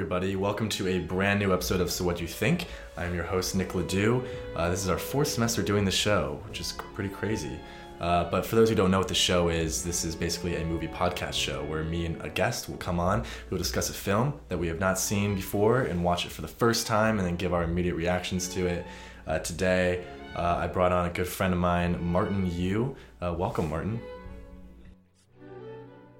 Everybody. Welcome to a brand new episode of So What You Think. I'm your host, Nick Ladue. Uh, this is our fourth semester doing the show, which is pretty crazy. Uh, but for those who don't know what the show is, this is basically a movie podcast show where me and a guest will come on, we'll discuss a film that we have not seen before and watch it for the first time and then give our immediate reactions to it. Uh, today, uh, I brought on a good friend of mine, Martin Yoo. Uh, welcome, Martin.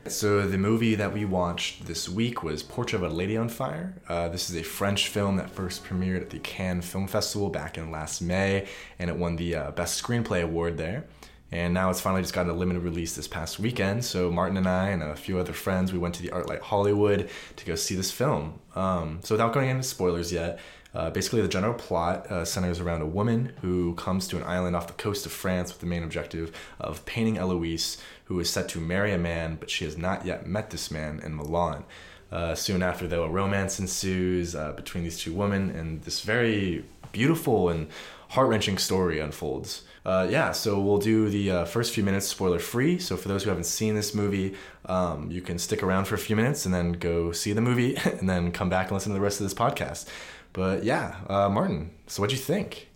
So the movie that we watched this week was Portrait of a Lady on Fire. Uh, this is a French film that first premiered at the Cannes Film Festival back in last May, and it won the uh, Best Screenplay award there. And now it's finally just got a limited release this past weekend. So Martin and I and a few other friends, we went to the ArcLight Hollywood to go see this film. Um, so without going into spoilers yet, uh, basically the general plot uh, centers around a woman who comes to an island off the coast of France with the main objective of painting Eloise, who is set to marry a man, but she has not yet met this man in Milan. Uh, soon after, though, a romance ensues uh, between these two women, and this very beautiful and heart wrenching story unfolds. Uh, yeah, so we'll do the uh, first few minutes spoiler free. So for those who haven't seen this movie, um, you can stick around for a few minutes and then go see the movie, and then come back and listen to the rest of this podcast. But yeah, uh, Martin, so what'd you think?